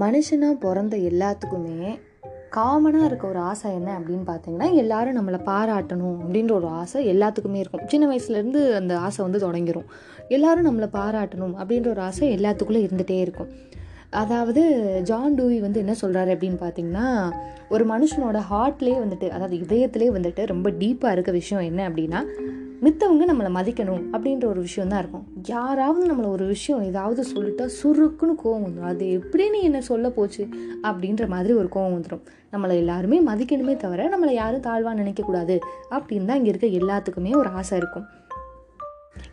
மனுஷனாக பிறந்த எல்லாத்துக்குமே காமனாக இருக்க ஒரு ஆசை என்ன அப்படின்னு பார்த்தீங்கன்னா எல்லாரும் நம்மளை பாராட்டணும் அப்படின்ற ஒரு ஆசை எல்லாத்துக்குமே இருக்கும். சின்ன வயசுலேருந்து அந்த ஆசை வந்து தொடங்கிடும் எல்லாரும் நம்மளை பாராட்டணும் அப்படின்ற ஒரு ஆசை எல்லாத்துக்குள்ளே இருந்துகிட்டே இருக்கும். அதாவது ஜான் டூவி வந்து என்ன சொல்கிறாரு அப்படின்னு பார்த்தீங்கன்னா ஒரு மனுஷனோட ஹார்ட்லேயே வந்துட்டு அதாவது இதயத்திலே வந்துட்டு ரொம்ப டீப்பாக இருக்க விஷயம் என்ன அப்படின்னா மித்தவங்க நம்மளை மதிக்கணும் அப்படின்ற ஒரு விஷயம் தான் இருக்கும். யாராவது நம்மளை ஒரு விஷயம் ஏதாவது சொல்லிட்டா சுருக்குன்னு கோவம் வந்துடும் அது எப்படி நீ என்ன சொல்ல போச்சு அப்படின்ற மாதிரி ஒரு கோவம் வந்துடும் நம்மளை எல்லாருமே மதிக்கணுமே தவிர நம்மளை யாரும் தாழ்வாக நினைக்கக்கூடாது அப்படின்னு தான் இங்கே இருக்க எல்லாத்துக்குமே ஒரு ஆசை இருக்கும்.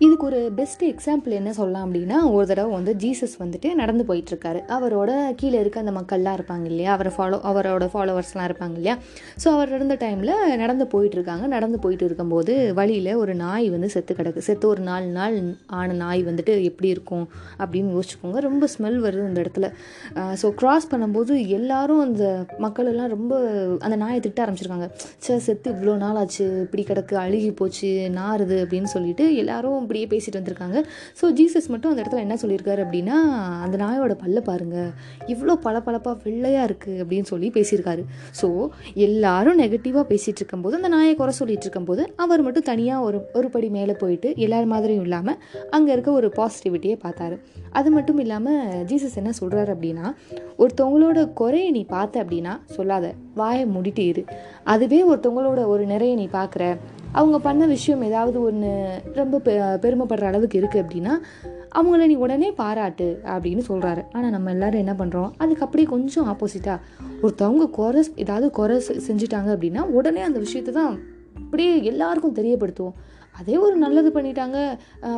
இதுக்கு ஒரு பெஸ்ட் எக்ஸாம்பிள் என்ன சொல்லலாம் அப்படின்னா ஒரு தடவை வந்து ஜீசஸ் வந்துட்டு நடந்து போயிட்டுருக்காரு. அவரோட கீழே இருக்க அந்த மக்கள்லாம் இருப்பாங்க இல்லையா? அவரை ஃபாலோ அவரோட ஃபாலோவர்ஸ்லாம் இருப்பாங்க இல்லையா? ஸோ அவர் இருந்த டைமில் நடந்து போயிட்டுருக்காங்க. நடந்து போயிட்டு இருக்கும்போது வழியில் ஒரு நாய் வந்து செத்து கிடக்கு. செத்து ஒரு நாலு நாள் ஆன நாய் வந்துட்டு எப்படி இருக்கும் அப்படின்னு யோசிச்சுக்கோங்க. ரொம்ப ஸ்மெல் வருது அந்த இடத்துல. ஸோ க்ராஸ் பண்ணும்போது எல்லாரும் அந்த மக்கள் எல்லாம் ரொம்ப அந்த நாயை திட்ட ஆரம்பிச்சிருக்காங்க. சே செத்து இவ்வளோ நாள் ஆச்சு இப்படி கிடக்கு அழுகி போச்சு நாறுது அப்படின்னு சொல்லிட்டு எல்லாரும் இப்படியே பேசிட்டு வந்திருக்காங்க. ஸோ ஜீசஸ் மட்டும் அந்த இடத்துல என்ன சொல்லியிருக்காரு அப்படின்னா அந்த நாயோட பல்ல பாருங்க. இவ்வளோ பளபளப்பாக வெள்ளையாக இருக்குது அப்படின்னு சொல்லி பேசியிருக்காரு. ஸோ எல்லாரும் நெகட்டிவாக பேசிகிட்டு இருக்கும்போது அந்த நாயை குறை சொல்லிட்டு இருக்கும்போது அவர் மட்டும் தனியாக ஒரு ஒரு படி மேலே போயிட்டு எல்லார் மாதிரியும் இல்லாமல் அங்கே இருக்க ஒரு பாசிட்டிவிட்டியை பார்த்தாரு. அது மட்டும் இல்லாமல் ஜீசஸ் என்ன சொல்கிறாரு அப்படின்னா ஒருத்தவங்களோட குறையை நீ பார்த்த அப்படின்னா சொல்லாத. வாயை மூடிட்டு இரு. அதுவே ஒருத்தவங்களோட ஒரு நிறைய நீ பார்க்குற. அவங்க பண்ண விஷயம் ஏதாவது ஒன்று ரொம்ப பெ பெருமைப்படுற அளவுக்கு இருக்குது அப்படின்னா அவங்கள நீ உடனே பாராட்டு அப்படின்னு சொல்கிறாரு ஆனால் நம்ம எல்லோரும் என்ன பண்ணுறோம் அதுக்கு அப்படியே கொஞ்சம் ஆப்போசிட்டாக ஒருத்தவங்க குறை ஏதாவது குறை செஞ்சுட்டாங்க அப்படின்னா உடனே அந்த விஷயத்தை தான் அப்படியே எல்லாருக்கும் தெரியப்படுத்துவோம். அதே ஒரு நல்லது பண்ணிட்டாங்க.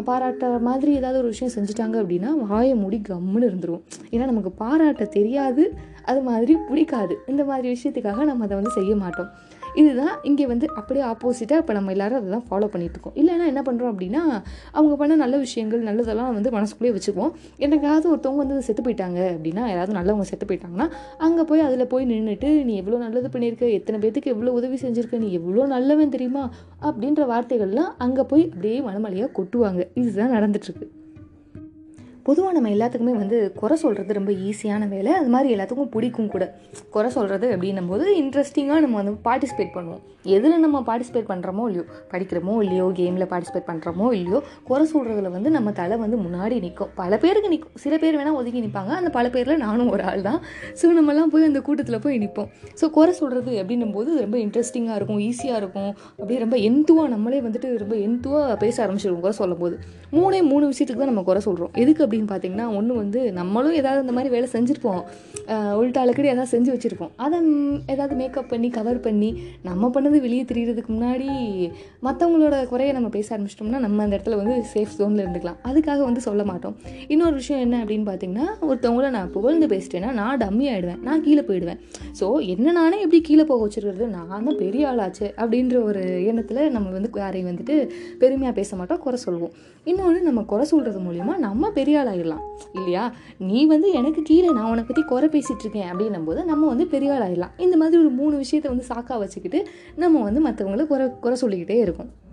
பாராட்டுற மாதிரி ஏதாவது ஒரு விஷயம் செஞ்சுட்டாங்க அப்படின்னா வாயை மூடி கம்முன்னு இருந்துருவோம். ஏன்னா நமக்கு பாராட்ட தெரியாது. அது மாதிரி பிடிக்காது. இந்த மாதிரி விஷயத்துக்காக நம்ம அதை வந்து செய்ய மாட்டோம். இதுதான் இங்கே வந்து அப்படியே ஆப்போசிட்டாக இப்போ நம்ம எல்லோரும் அதை தான் ஃபாலோ பண்ணிகிட்ருக்கோம் இல்லைன்னா என்ன பண்ணுறோம் அப்படின்னா அவங்க பண்ண நல்ல விஷயங்கள் நல்லதெல்லாம் வந்து மனசுக்குள்ளேயே வச்சுக்குவோம். என்னைக்காவது ஒருத்தவங்க வந்து செத்து போயிட்டாங்க அப்படின்னா யாராவது நல்லவங்க செத்து போயிட்டாங்கன்னா அங்கே போய் அதில் போய் நின்றுட்டு நீ எவ்வளோ நல்லது பண்ணியிருக்க? எத்தனை பேத்துக்கு எவ்வளோ உதவி செஞ்சுருக்க? நீ எவ்வளோ நல்லவன் தெரியுமா? அப்படின்ற வார்த்தைகள்லாம் அங்கே போய் அப்படியே மனமலையாக கொட்டுவாங்க. இதுதான் நடந்துட்டுருக்கு பொதுவாக நம்ம எல்லாத்துக்குமே வந்து குறை சொல்கிறது ரொம்ப ஈஸியான வேலை. அது மாதிரி எல்லாத்துக்கும் பிடிக்கும் கூட. குறை சொல்கிறது அப்படின்னும் போது இன்ட்ரெஸ்டிங்காக நம்ம வந்து பார்ட்டிசிபேட் பண்ணுவோம். எதில் நம்ம பார்ட்டிசிபேட் பண்ணுறோமோ இல்லையோ படிக்கிறோமோ இல்லையோ கேமில் பார்ட்டிசிபேட் பண்ணுறோமோ இல்லையோ குறை சொல்கிறதுல வந்து நம்ம தலை வந்து முன்னாடி நிற்கும் பல பேருக்கு நிற்கும் சில பேர் வேணால் ஒதுக்கி நிற்பாங்க அந்த பல பேரில் நானும் ஒரு ஆள் தான். ஸோ நம்மலாம் போய் அந்த கூட்டத்தில் போய் நிற்போம் ஸோ குறை சொல்கிறது அப்படின்னும் போது ரொம்ப இன்ட்ரெஸ்டிங்காக இருக்கும் ஈஸியாக இருக்கும். அப்படியே ரொம்ப எந்துவாக நம்மளே வந்துட்டு ரொம்ப எந்துவாக பேச ஆரம்பிச்சிருக்கோம் குறை சொல்லும் போது மூணே மூணு விஷயத்துக்கு தான் நம்ம குறை சொல்கிறோம் எதுக்கு அப்படி அப்படின்னு பார்த்தீங்கன்னா ஒன்று வந்து நம்மளும் ஏதாவது இந்த மாதிரி வேலை செஞ்சுருப்போம். உள்டாலக்கடி ஏதாவது செஞ்சு வச்சுருப்போம். அதை ஏதாவது மேக்கப் பண்ணி கவர் பண்ணி நம்ம பண்ணது வெளியே தெரியறதுக்கு முன்னாடி மற்றவங்களோட குறையை நம்ம பேச ஆரம்பிச்சிட்டோம்னா நம்ம அந்த இடத்துல வந்து சேஃப் ஜோனில் இருந்துக்கலாம். அதுக்காக வந்து சொல்ல மாட்டோம். இன்னொரு விஷயம் என்ன அப்படின்னு பார்த்தீங்கன்னா ஒருத்தவங்கள நான் புகழ்ந்து பேசிட்டேன்னா நான் டம்மி ஆகிடுவேன் நான் கீழே போயிடுவேன். ஸோ என்ன நானே எப்படி கீழே போக வச்சுருக்கிறது? நான் தான் பெரிய ஆளாச்சு அப்படின்ற ஒரு எண்ணத்தில் நம்ம வந்து யாரையும் வந்துட்டு பெருமையாக பேச மாட்டோம் குறை சொல்லுவோம். இன்னொன்று நம்ம குறை சொல்கிறது மூலிமா நம்ம பெரிய ஆளாயிடலாம் இல்லையா? நீ வந்து எனக்கு கீழே நான் உனக்கு பற்றி குறை பேசிகிட்டு இருக்கேன் அப்படின்னும் போது நம்ம வந்து பெரிய ஆளாயிடலாம் இந்த மாதிரி ஒரு மூணு விஷயத்தை வந்து சாக்கா வச்சுக்கிட்டு நம்ம வந்து மற்றவங்களை குறை குறை சொல்லிக்கிட்டே இருக்கோம்.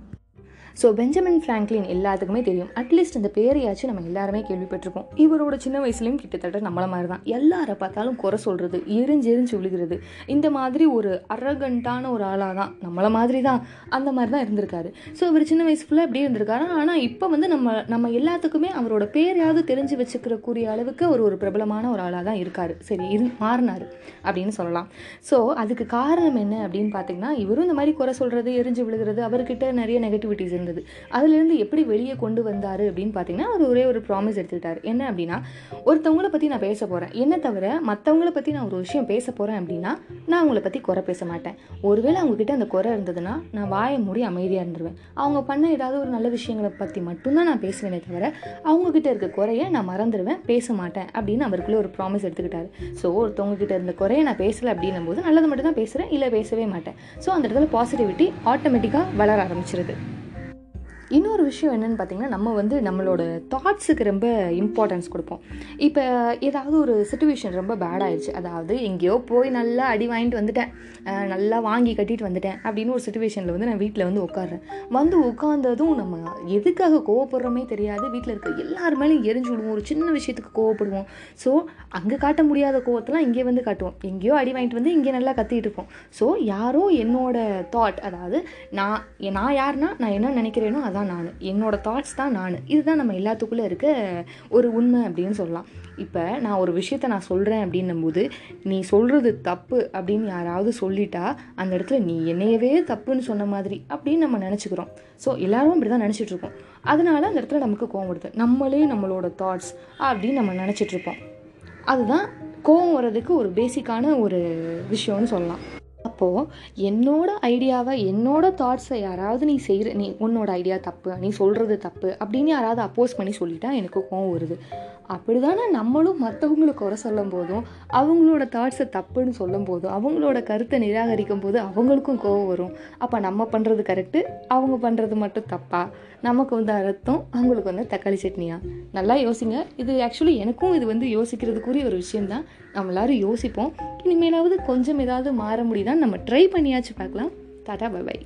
ஸோ பெஞ்சமின் ஃப்ராங்க்லின் எல்லாத்துக்குமே தெரியும். அட்லீஸ்ட் இந்த பேரையாச்சும் நம்ம எல்லாருமே கேள்விப்பட்டிருக்கோம் இவரோட சின்ன வயசுலேயும் கிட்டத்தட்ட நம்மள மாதிரி தான் எல்லாரை பார்த்தாலும் குறை சொல்கிறது எரிஞ்சு எரிஞ்சு விழுகிறது. இந்த மாதிரி ஒரு அரகண்டான ஒரு ஆளாக தான் நம்மள மாதிரி தான் அந்த மாதிரி தான் இருந்திருக்காரு. ஸோ இவர் சின்ன வயசு ஃபுல்லாக இப்படியே இருந்திருக்காரு. ஆனால் இப்போ வந்து நம்ம நம்ம எல்லாத்துக்குமே அவரோட பேரையாவது தெரிஞ்சு வச்சுக்கிற கூடிய அளவுக்கு அவர் ஒரு பிரபலமான ஒரு ஆளாக தான் இருக்கார். சரி இரு மாறினார் அப்படின்னு சொல்லலாம். ஸோ அதுக்கு காரணம் என்ன அப்படின்னு பார்த்தீங்கன்னா இவரும் இந்த மாதிரி குறை சொல்கிறது எரிஞ்சு விழுகிறது அவர்கிட்ட நிறைய நெகட்டிவிட்டிஸ் இருந்தது. அதுலேருந்து எப்படி வெளியே கொண்டு வந்தார் அப்படின்னு பார்த்தீங்கன்னா அவர் ஒரே ஒரு ப்ராமிஸ் எடுத்துக்கிட்டார். என்ன அப்படின்னா ஒருத்தவங்கள பற்றி நான் பேச போகிறேன் என்ன தவிர மற்றவங்கள பற்றி நான் ஒரு விஷயம் பேச போகிறேன் அப்படின்னா நான் அவங்கள பற்றி குறை பேச மாட்டேன். ஒருவேளை அவங்கக்கிட்ட அந்த குறை இருந்ததுன்னா நான் வாயை மூடி அமைதியாக இருந்துருவேன். அவங்க பண்ண ஏதாவது ஒரு நல்ல விஷயங்களை பற்றி மட்டும்தான் நான் பேசுவேனே தவிர அவங்கக்கிட்ட இருக்க குறையை நான் மறந்துடுவேன் பேச மாட்டேன் அப்படின்னு அவருக்குள்ளே ஒரு ப்ராமிஸ் எடுத்துக்கிட்டாரு. ஸோ ஒருத்தவங்ககிட்ட இருந்த குறையை நான் பேசலை அப்படின்னும் போது நல்லது மட்டும் தான் பேசுகிறேன் இல்லை பேசவே மாட்டேன். ஸோ அந்த இடத்துல பாசிட்டிவிட்டி ஆட்டோமேட்டிக்காக வளர ஆரம்பிச்சிருது. இன்னொரு விஷயம் என்னென்னு பார்த்தீங்கன்னா நம்ம வந்து நம்மளோட தாட்ஸுக்கு ரொம்ப இம்பார்ட்டன்ஸ் கொடுப்போம். இப்போ ஏதாவது ஒரு சுச்சுவேஷன் ரொம்ப பேட் ஆயிடுச்சு. அதாவது எங்கேயோ போய் நல்லா அடி வாங்கிட்டு வந்துட்டேன். நல்லா வாங்கி கட்டிட்டு வந்துட்டேன் அப்படின்னு ஒரு சுச்சுவேஷனில் வந்து நான் வீட்டில் வந்து உட்காடுறேன் வந்து உட்காந்ததும் நம்ம எதுக்காக கோவப்படுறோமே தெரியாது. வீட்டில் இருக்க எல்லாரு மேலேயும் எரிஞ்சு விடுவோம் ஒரு சின்ன விஷயத்துக்கு கோவப்படுவோம். ஸோ அங்கே காட்ட முடியாத கோவத்தெல்லாம் இங்கே வந்து காட்டுவோம். எங்கேயோ அடி வாங்கிட்டு வந்து இங்கே நல்லா கத்திட்டு இருப்போம். ஸோ யாரோ என்னோட தாட் அதாவது நான் நான் யாருன்னா நான் என்ன நினைக்கிறேனோ அதை தான் நான் என்னோட தாட்ஸ் தான் நான். இதுதான் நம்ம எல்லாத்துக்குள்ளே இருக்க ஒரு உண்மை அப்படின்னு சொல்லலாம். இப்போ நான் ஒரு விஷயத்த நான் சொல்கிறேன் அப்படின்னும் போது நீ சொல்கிறது தப்பு அப்படின்னு யாராவது சொல்லிட்டா அந்த இடத்துல நீ என்னையவே தப்புன்னு சொன்ன மாதிரி அப்படின்னு நம்ம நினச்சிக்கிறோம். ஸோ எல்லோரும் அப்படி தான் நினச்சிட்டு இருக்கோம். அதனால அந்த இடத்துல நமக்கு கோவம் வருது. நம்மளே நம்மளோட தாட்ஸ் அப்படின்னு நம்ம நினச்சிட்ருப்போம் அதுதான் கோவம் வர்றதுக்கு ஒரு பேசிக்கான ஒரு விஷயம்னு சொல்லலாம். அப்போது என்னோட ஐடியாவை என்னோட தாட்ஸை யாராவது நீ செய்கிற நீ உன்னோட ஐடியா தப்பு நீ சொல்கிறது தப்பு அப்படின்னு யாராவது அப்போஸ் பண்ணி சொல்லிட்டா எனக்கு கோவம் வருது. அப்படி தானே நம்மளும் மற்றவங்களுக்கு குறை சொல்லும் போதும் அவங்களோட தாட்ஸை தப்புன்னு சொல்லும் போதும் அவங்களோட கருத்தை நிராகரிக்கும் போது அவங்களுக்கும் கோவம் வரும். அப்போ நம்ம பண்ணுறது கரெக்டு அவங்க பண்ணுறது மட்டும் தப்பா? நமக்கு வந்து அர்த்தம் அவங்களுக்கு வந்து தக்காளி சட்னியா? நல்லா யோசிங்க. இது ஆக்சுவலி எனக்கும் இது வந்து யோசிக்கிறதுக்குரிய ஒரு விஷயம்தான். நம்ம எல்லாரும் யோசிப்போம். இனிமேலாவது கொஞ்சம் ஏதாவது மாற முடியுதான் நம்ம ட்ரை பண்ணியாச்சு பார்க்கலாம். Tata bye by